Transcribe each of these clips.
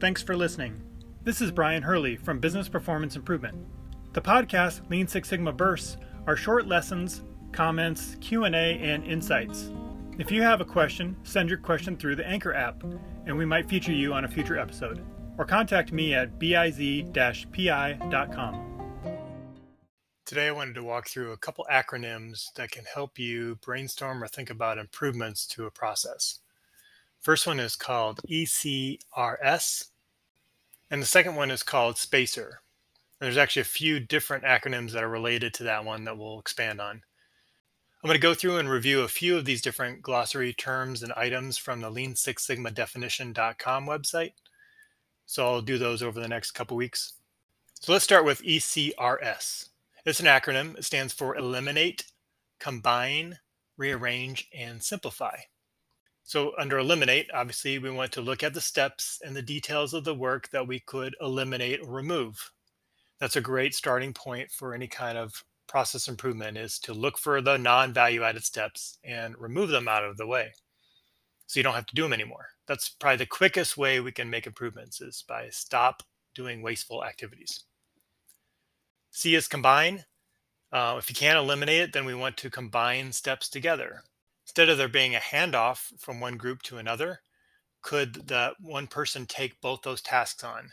Thanks for listening. This is Brian Hurley from Business Performance Improvement. The podcast Lean Six Sigma Bursts are short lessons, comments, Q&A, and insights. If you have a question, send your question through the Anchor app, and we might feature you on a future episode. Or contact me at biz-pi.com. Today I wanted to walk through a couple acronyms that can help you brainstorm or think about improvements to a process. First one is called ECRS, and the second one is called SPACER. There's actually a few different acronyms that are related to that one that we'll expand on. I'm going to go through and review a few of these different glossary terms and items from the Lean Six Sigma Definition.com website. So I'll do those over the next couple weeks. So let's start with ECRS. It's an acronym. It stands for Eliminate, Combine, Rearrange, and Simplify. So under eliminate, obviously we want to look at the steps and the details of the work that we could eliminate or remove. That's a great starting point for any kind of process improvement is to look for the non-value added steps and remove them out of the way. So you don't have to do them anymore. That's probably the quickest way we can make improvements is by stop doing wasteful activities. C is combine. Uh, if you can't eliminate it, then we want to combine steps together. Instead of there being a handoff from one group to another, could that one person take both those tasks on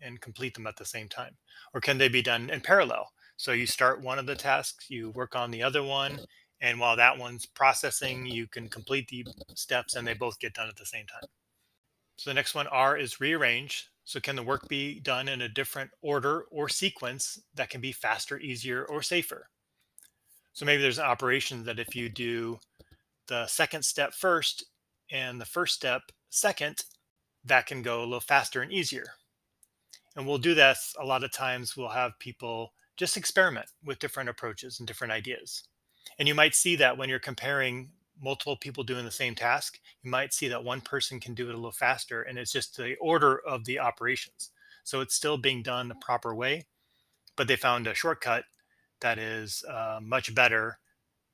and complete them at the same time? Or can they be done in parallel? So you start one of the tasks, you work on the other one, and while that one's processing, you can complete the steps and they both get done at the same time. So the next one, R, is rearrange. So can the work be done in a different order or sequence that can be faster, easier, or safer? So maybe there's an operation that if you do the second step first and the first step second, that can go a little faster and easier. And we'll do this a lot of times. We'll have people just experiment with different approaches and different ideas. And you might see that when you're comparing multiple people doing the same task, you might see that one person can do it a little faster and it's just the order of the operations. So it's still being done the proper way, but they found a shortcut that is uh, much better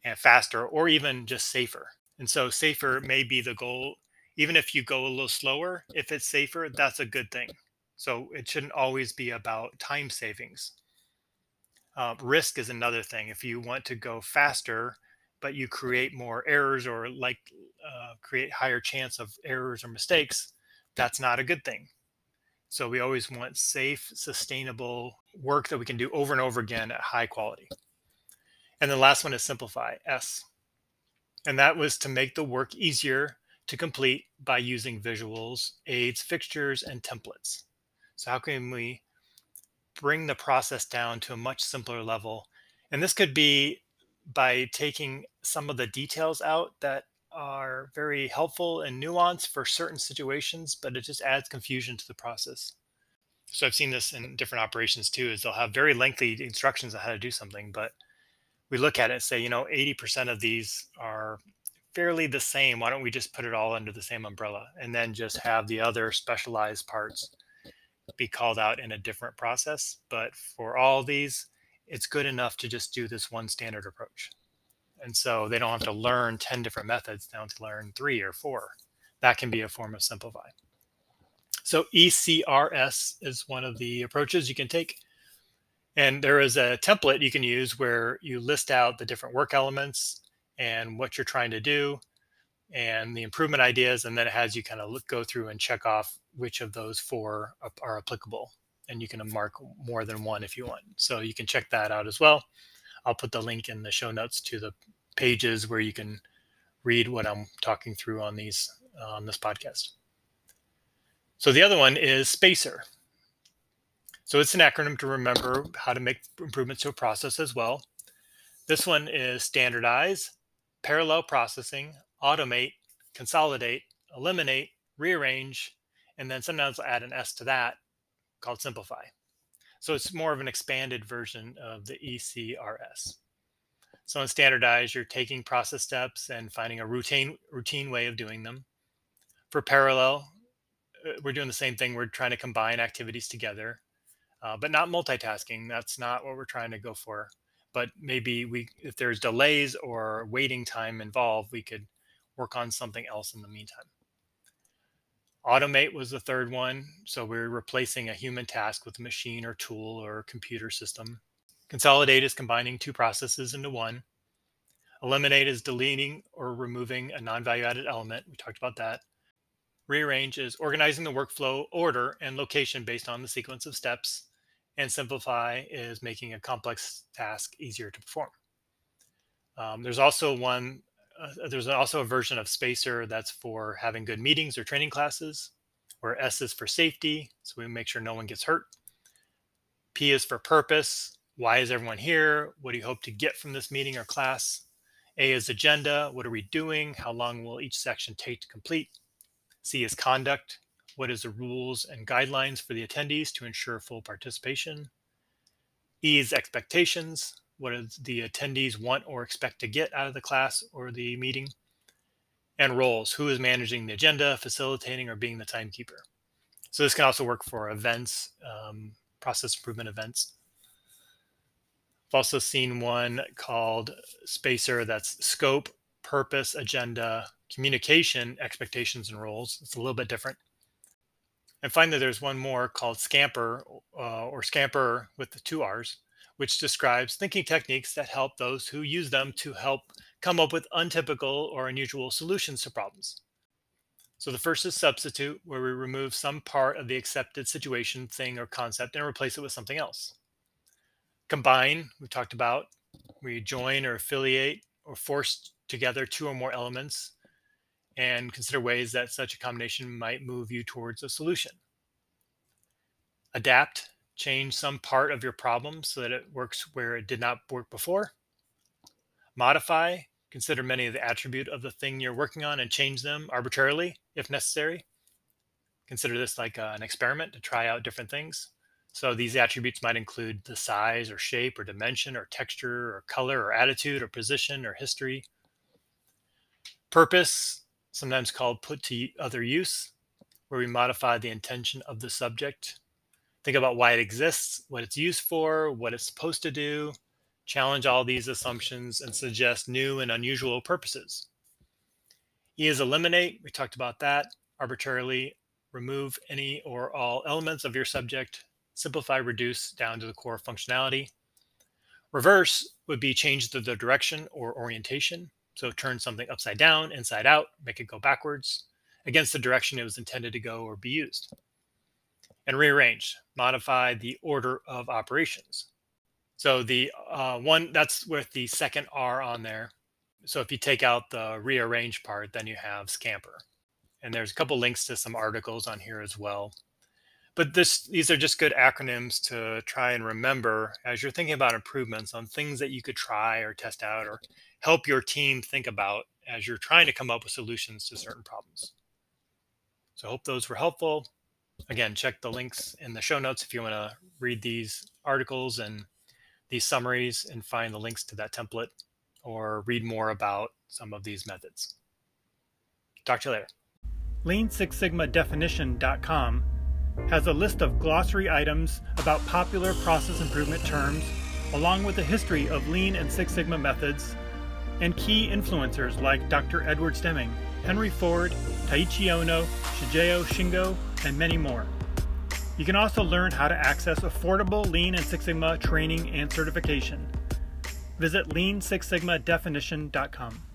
and faster or even just safer. And so safer may be the goal. Even if you go a little slower, if it's safer, that's a good thing. So it shouldn't always be about time savings. Uh, risk is another thing. If you want to go faster, but you create more errors or like uh, create higher chance of errors or mistakes, that's not a good thing. So we always want safe, sustainable work that we can do over and over again at high quality. And the last one is simplify, S. And that was to make the work easier to complete by using visuals, aids, fixtures, and templates. So how can we bring the process down to a much simpler level? And this could be by taking some of the details out that are very helpful and nuanced for certain situations, but it just adds confusion to the process. So I've seen this in different operations too, is they'll have very lengthy instructions on how to do something, but we look at it and say, you know, 80% of these are fairly the same. Why don't we just put it all under the same umbrella and then just have the other specialized parts be called out in a different process? But for all these, it's good enough to just do this one standard approach. And so they don't have to learn 10 different methods, they to learn three or four. That can be a form of simplify. So ECRS is one of the approaches you can take and there is a template you can use where you list out the different work elements and what you're trying to do and the improvement ideas. And then it has you kind of look, go through and check off which of those four are applicable. And you can mark more than one if you want. So you can check that out as well. I'll put the link in the show notes to the pages where you can read what I'm talking through on these on this podcast. So the other one is Spacer. So it's an acronym to remember how to make improvements to a process as well. This one is standardize, parallel processing, automate, consolidate, eliminate, rearrange, and then sometimes I'll add an S to that called simplify. So it's more of an expanded version of the ECRS. So in standardize, you're taking process steps and finding a routine routine way of doing them. For parallel, uh, we're doing the same thing. We're trying to combine activities together uh, but not multitasking. That's not what we're trying to go for. But maybe we, if there's delays or waiting time involved, we could work on something else in the meantime. Automate was the third one. So we're replacing a human task with a machine or tool or computer system. Consolidate is combining two processes into one. Eliminate is deleting or removing a non-value added element. We talked about that. Rearrange is organizing the workflow order and location based on the sequence of steps. And simplify is making a complex task easier to perform. Um, there's also one, uh, there's also a version of Spacer that's for having good meetings or training classes, where S is for safety, so we make sure no one gets hurt. P is for purpose. Why is everyone here? What do you hope to get from this meeting or class? A is agenda. What are we doing? How long will each section take to complete? C is conduct. What is the rules and guidelines for the attendees to ensure full participation? E is expectations. What does the attendees want or expect to get out of the class or the meeting? And roles. Who is managing the agenda, facilitating, or being the timekeeper? So this can also work for events, um, process improvement events. I've also seen one called Spacer that's scope, purpose, agenda, communication, expectations, and roles. It's a little bit different. And finally, there's one more called Scamper uh, or Scamper with the two R's, which describes thinking techniques that help those who use them to help come up with untypical or unusual solutions to problems. So the first is substitute, where we remove some part of the accepted situation, thing, or concept and replace it with something else. Combine, we've talked about, we join or affiliate or force together two or more elements and consider ways that such a combination might move you towards a solution. Adapt, change some part of your problem so that it works where it did not work before. Modify, consider many of the attribute of the thing you're working on and change them arbitrarily if necessary. Consider this like uh, an experiment to try out different things. So these attributes might include the size or shape or dimension or texture or color or attitude or position or history. Purpose, sometimes called put to other use, where we modify the intention of the subject. Think about why it exists, what it's used for, what it's supposed to do, challenge all these assumptions, and suggest new and unusual purposes. E is eliminate. We talked about that. Arbitrarily remove any or all elements of your subject. Simplify, reduce down to the core functionality. Reverse would be change the, the direction or orientation. So turn something upside down, inside out, make it go backwards against the direction it was intended to go or be used. And rearrange, modify the order of operations. So the uh, one that's with the second R on there. So if you take out the rearrange part, then you have Scamper. And there's a couple links to some articles on here as well but this these are just good acronyms to try and remember as you're thinking about improvements on things that you could try or test out or help your team think about as you're trying to come up with solutions to certain problems. So I hope those were helpful. Again, check the links in the show notes if you want to read these articles and these summaries and find the links to that template or read more about some of these methods. Talk to you later. Lean Six Sigma Definition.com has a list of glossary items about popular process improvement terms, along with a history of Lean and Six Sigma methods, and key influencers like Dr. Edward Deming, Henry Ford, Taiichi Ohno, Shigeo Shingo, and many more. You can also learn how to access affordable Lean and Six Sigma training and certification. Visit leansixsigmadefinition.com.